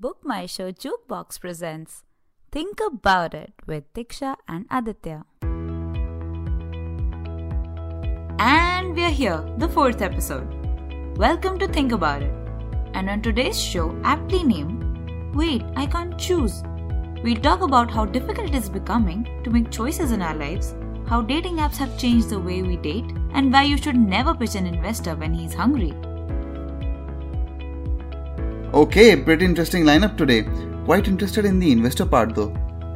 Book My Show Jukebox presents Think About It with Diksha and Aditya. And we're here, the fourth episode. Welcome to Think About It. And on today's show, aptly named Wait, I Can't Choose, we'll talk about how difficult it is becoming to make choices in our lives, how dating apps have changed the way we date, and why you should never pitch an investor when he's hungry. Okay, pretty interesting lineup today. Quite interested in the investor part though.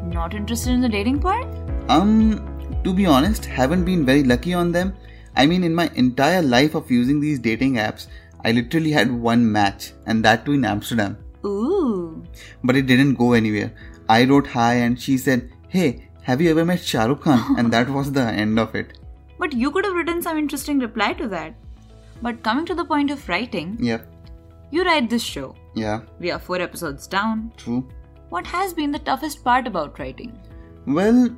Not interested in the dating part? Um, to be honest, haven't been very lucky on them. I mean, in my entire life of using these dating apps, I literally had one match, and that too in Amsterdam. Ooh. But it didn't go anywhere. I wrote hi, and she said, Hey, have you ever met Shahrukh Khan? and that was the end of it. But you could have written some interesting reply to that. But coming to the point of writing, Yep, you write this show. Yeah, We are four episodes down. true. What has been the toughest part about writing? Well,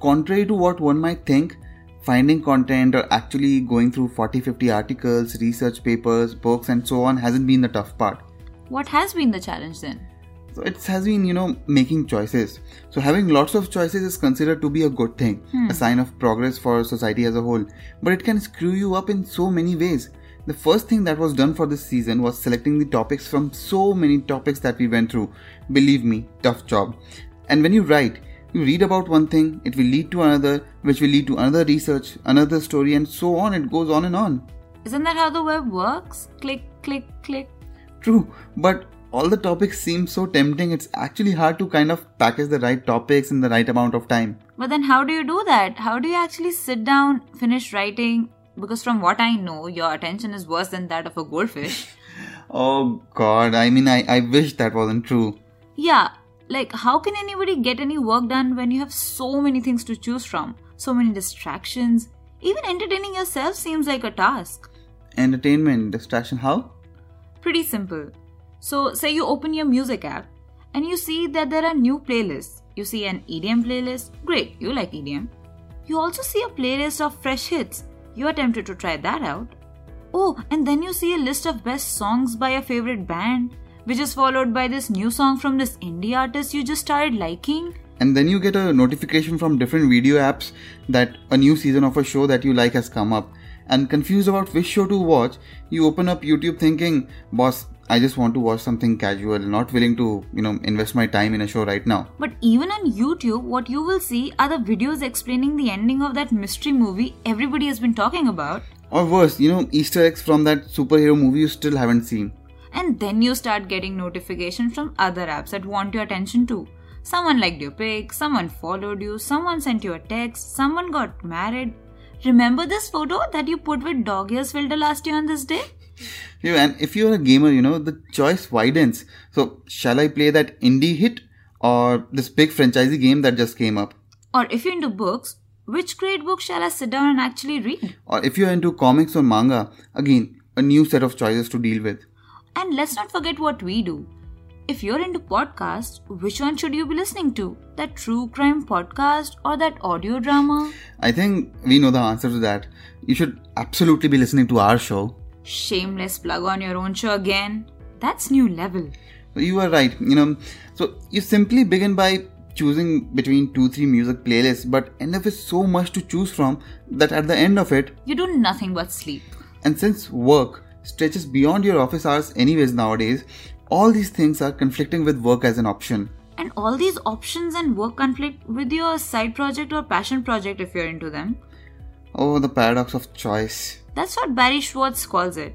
contrary to what one might think, finding content or actually going through 40 50 articles, research papers, books, and so on hasn't been the tough part. What has been the challenge then? So it has been, you know, making choices. So having lots of choices is considered to be a good thing, a hmm. sign of progress for society as a whole. But it can screw you up in so many ways. The first thing that was done for this season was selecting the topics from so many topics that we went through. Believe me, tough job. And when you write, you read about one thing, it will lead to another, which will lead to another research, another story, and so on. It goes on and on. Isn't that how the web works? Click, click, click. True, but all the topics seem so tempting, it's actually hard to kind of package the right topics in the right amount of time. But then how do you do that? How do you actually sit down, finish writing? Because from what I know, your attention is worse than that of a goldfish. Oh god, I mean, I, I wish that wasn't true. Yeah, like how can anybody get any work done when you have so many things to choose from? So many distractions. Even entertaining yourself seems like a task. Entertainment, distraction, how? Pretty simple. So, say you open your music app and you see that there are new playlists. You see an EDM playlist. Great, you like EDM. You also see a playlist of fresh hits. You are tempted to try that out. Oh, and then you see a list of best songs by your favorite band, which is followed by this new song from this indie artist you just started liking. And then you get a notification from different video apps that a new season of a show that you like has come up. And confused about which show to watch, you open up YouTube thinking, boss, I just want to watch something casual, not willing to, you know, invest my time in a show right now. But even on YouTube, what you will see are the videos explaining the ending of that mystery movie everybody has been talking about. Or worse, you know, Easter eggs from that superhero movie you still haven't seen. And then you start getting notifications from other apps that want your attention too. Someone liked your pic, someone followed you, someone sent you a text, someone got married. Remember this photo that you put with dog ears filter last year on this day? Yeah, and if you're a gamer, you know, the choice widens. So, shall I play that indie hit or this big franchisee game that just came up? Or if you're into books, which great book shall I sit down and actually read? Or if you're into comics or manga, again, a new set of choices to deal with. And let's not forget what we do. If you're into podcasts, which one should you be listening to? That true crime podcast or that audio drama? I think we know the answer to that. You should absolutely be listening to our show. Shameless plug on your own show again. That's new level. You are right, you know. So, you simply begin by choosing between two, three music playlists, but end up with so much to choose from that at the end of it, You do nothing but sleep. And since work stretches beyond your office hours, anyways, nowadays, all these things are conflicting with work as an option. And all these options and work conflict with your side project or passion project if you're into them. Oh, the paradox of choice. That's what Barry Schwartz calls it.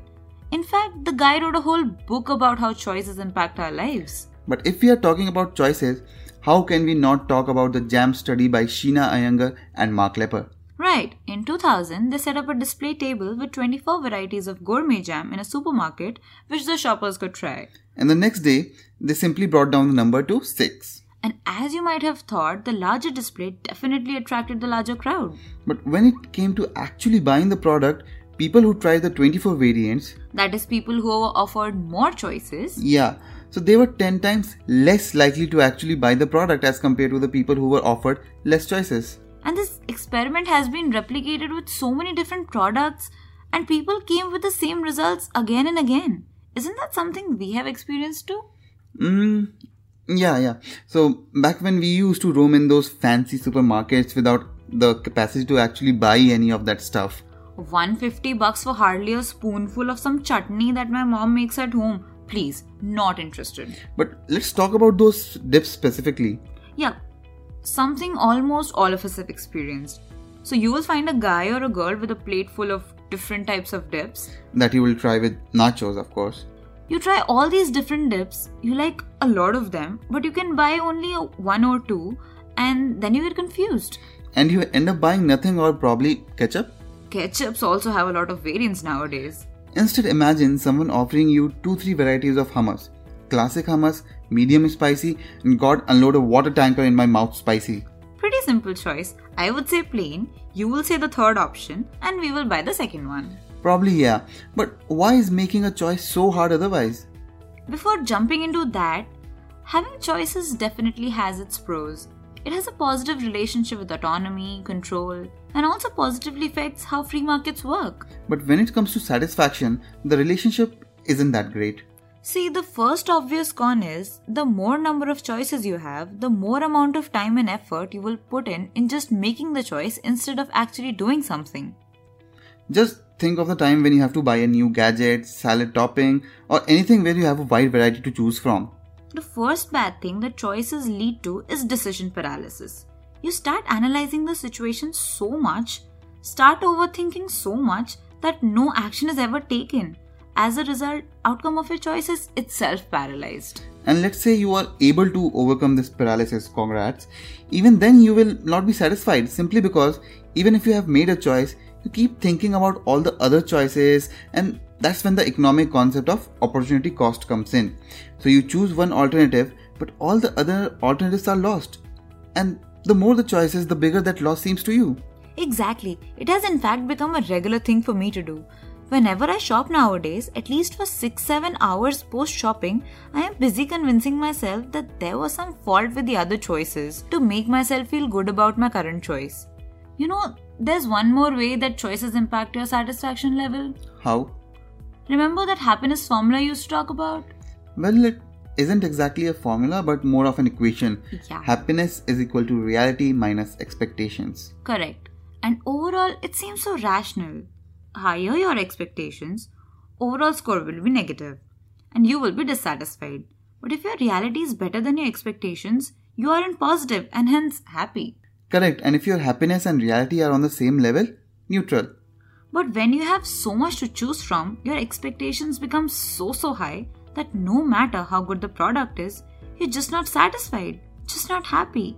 In fact, the guy wrote a whole book about how choices impact our lives. But if we are talking about choices, how can we not talk about the JAM study by Sheena Iyengar and Mark Lepper? Right, in 2000, they set up a display table with 24 varieties of gourmet jam in a supermarket which the shoppers could try. And the next day, they simply brought down the number to 6. And as you might have thought, the larger display definitely attracted the larger crowd. But when it came to actually buying the product, people who tried the 24 variants, That is, people who were offered more choices. yeah, so they were 10 times less likely to actually buy the product as compared to the people who were offered less choices. And this experiment has been replicated with so many different products, and people came with the same results again and again. Isn't that something we have experienced too? Mm, yeah, yeah. So back when we used to roam in those fancy supermarkets without the capacity to actually buy any of that stuff. 150 bucks for hardly a spoonful of some chutney that my mom makes at home. Please, not interested. But let's talk about those dips specifically. Yeah, something almost all of us have experienced. So you will find a guy or a girl with a plate full of different types of dips. That you will try with nachos, of course. You try all these different dips, you like a lot of them, but you can buy only one or two, and then you get confused. And you end up buying nothing or probably ketchup? Ketchups also have a lot of variants nowadays. Instead, imagine someone offering you 2 3 varieties of hummus classic hummus, medium spicy, and God unload a water tanker in my mouth spicy. Pretty simple choice. I would say plain, you will say the third option, and we will buy the second one. Probably, yeah. But why is making a choice so hard otherwise? Before jumping into that, having choices definitely has its pros. It has a positive relationship with autonomy, control, and also positively affects how free markets work. But when it comes to satisfaction, the relationship isn't that great. See, the first obvious con is the more number of choices you have, the more amount of time and effort you will put in in just making the choice instead of actually doing something. Just think of the time when you have to buy a new gadget, salad topping, or anything where you have a wide variety to choose from. The first bad thing that choices lead to is decision paralysis. You start analyzing the situation so much, start overthinking so much that no action is ever taken. As a result, outcome of your choice is itself paralyzed. And let's say you are able to overcome this paralysis, congrats. Even then, you will not be satisfied simply because even if you have made a choice, you keep thinking about all the other choices and that's when the economic concept of opportunity cost comes in. So you choose one alternative, but all the other alternatives are lost. And the more the choices, the bigger that loss seems to you. Exactly. It has in fact become a regular thing for me to do. Whenever I shop nowadays, at least for 6 7 hours post shopping, I am busy convincing myself that there was some fault with the other choices to make myself feel good about my current choice. You know, there's one more way that choices impact your satisfaction level. How? Remember that happiness formula you used to talk about? Well, it isn't exactly a formula, but more of an equation. Yeah. Happiness is equal to reality minus expectations. Correct. And overall, it seems so rational. Higher your expectations, overall score will be negative, and you will be dissatisfied. But if your reality is better than your expectations, you are in positive and hence happy. Correct. And if your happiness and reality are on the same level, neutral. But when you have so much to choose from, your expectations become so so high that no matter how good the product is, you're just not satisfied, just not happy.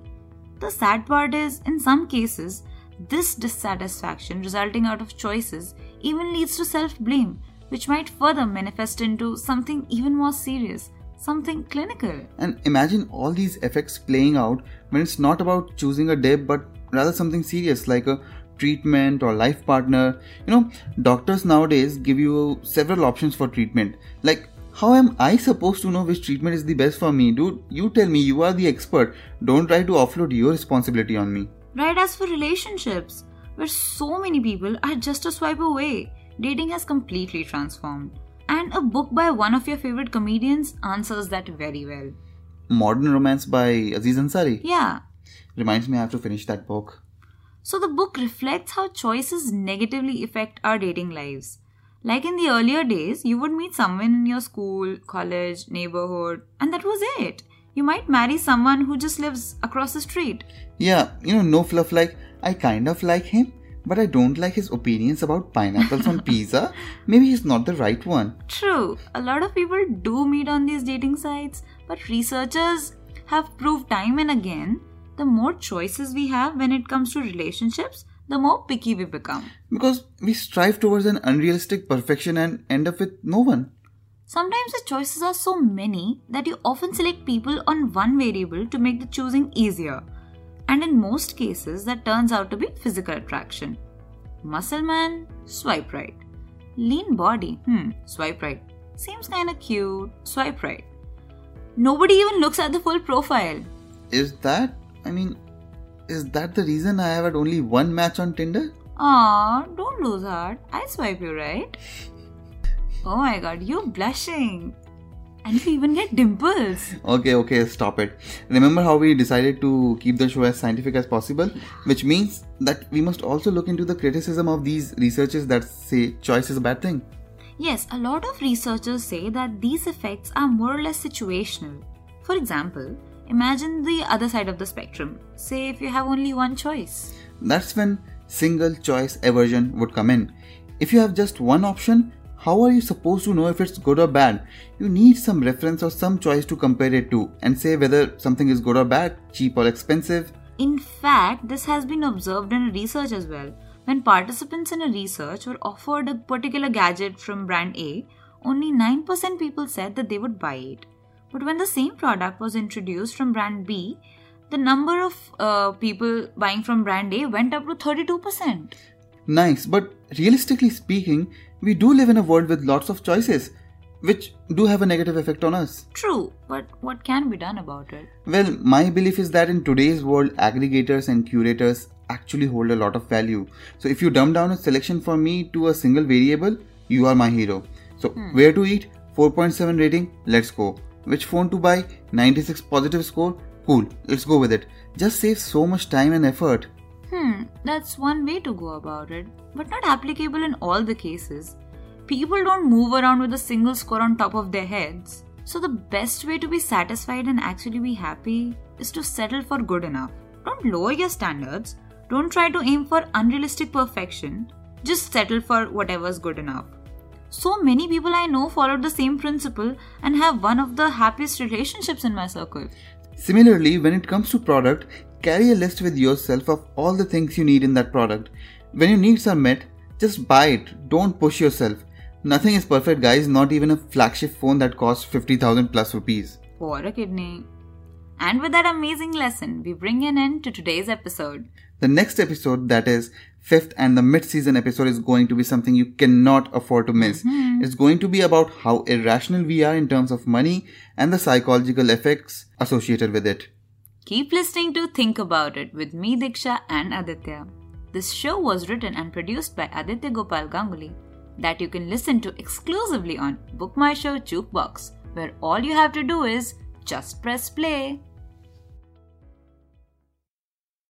The sad part is, in some cases, this dissatisfaction resulting out of choices even leads to self blame, which might further manifest into something even more serious, something clinical. And imagine all these effects playing out when it's not about choosing a dip, but rather something serious like a treatment or life partner. You know, doctors nowadays give you several options for treatment. Like, how am I supposed to know which treatment is the best for me? Dude, you tell me, you are the expert. Don't try to offload your responsibility on me. Right as for relationships, where so many people are just a swipe away, dating has completely transformed. And a book by one of your favorite comedians answers that very well. Modern Romance by Aziz Ansari. Yeah. Reminds me I have to finish that book. So the book reflects how choices negatively affect our dating lives. Like in the earlier days, you would meet someone in your school, college, neighborhood, and that was it. You might marry someone who just lives across the street. Yeah, you know, no fluff like, I kind of like him, but I don't like his opinions about pineapples on pizza. Maybe he's not the right one. True, a lot of people do meet on these dating sites, but researchers have proved time and again the more choices we have when it comes to relationships, the more picky we become. Because we strive towards an unrealistic perfection and end up with no one. Sometimes the choices are so many that you often select people on one variable to make the choosing easier. And in most cases, that turns out to be physical attraction. Muscle man, swipe right. Lean body, hmm, swipe right. Seems kinda cute, swipe right. Nobody even looks at the full profile. Is that, I mean, is that the reason I have had only one match on Tinder? Ah, don't lose heart. I swipe you right. Oh my god, you're blushing. And you even get dimples. Okay, okay, stop it. Remember how we decided to keep the show as scientific as possible? Which means that we must also look into the criticism of these researchers that say choice is a bad thing. Yes, a lot of researchers say that these effects are more or less situational. For example, imagine the other side of the spectrum. Say if you have only one choice. That's when single choice aversion would come in. If you have just one option, how are you supposed to know if it's good or bad? You need some reference or some choice to compare it to and say whether something is good or bad, cheap or expensive. In fact, this has been observed in research as well. When participants in a research were offered a particular gadget from brand A, only 9% people said that they would buy it. But when the same product was introduced from brand B, the number of uh, people buying from brand A went up to 32%. Nice, but realistically speaking, we do live in a world with lots of choices, which do have a negative effect on us. True, but what can be done about it? Well, my belief is that in today's world, aggregators and curators actually hold a lot of value. So if you dumb down a selection for me to a single variable, you are my hero. So hmm. where to eat? 4.7 rating, let's go. Which phone to buy? 96 positive score, cool, let's go with it. Just save so much time and effort. Hmm, that's one way to go about it, but not applicable in all the cases. People don't move around with a single score on top of their heads. So, the best way to be satisfied and actually be happy is to settle for good enough. Don't lower your standards, don't try to aim for unrealistic perfection, just settle for whatever's good enough. So many people I know followed the same principle and have one of the happiest relationships in my circle. Similarly, when it comes to product, carry a list with yourself of all the things you need in that product. When your needs are met, just buy it. Don't push yourself. Nothing is perfect, guys, not even a flagship phone that costs 50,000 plus rupees. Or a kidney. And with that amazing lesson, we bring an end to today's episode. The next episode, that is fifth and the mid-season episode, is going to be something you cannot afford to miss. Mm-hmm. It's going to be about how irrational we are in terms of money and the psychological effects associated with it. Keep listening to Think About It with me, Diksha, and Aditya. This show was written and produced by Aditya Gopal Ganguly that you can listen to exclusively on Book My Show Jukebox, where all you have to do is just press play.